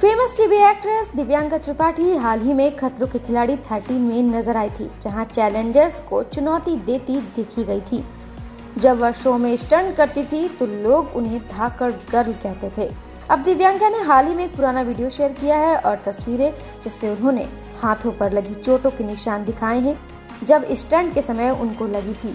Famous TV actress Divyanka Tripathi हाल ही में खतरों के खिलाड़ी थर्टीन में नज़र आई थी, जहाँ चैलेंजर्स को चुनौती देती दिखी गई थी। जब वह शो में स्टंट करती थी तो लोग उन्हें धाकर गर्ल कहते थे। अब दिव्यांका ने हाल ही में एक पुराना वीडियो शेयर किया है और तस्वीरें जिसमें उन्होंने हाथों पर लगी चोटों के निशान दिखाए हैं, जब स्टंट के समय उनको लगी थी।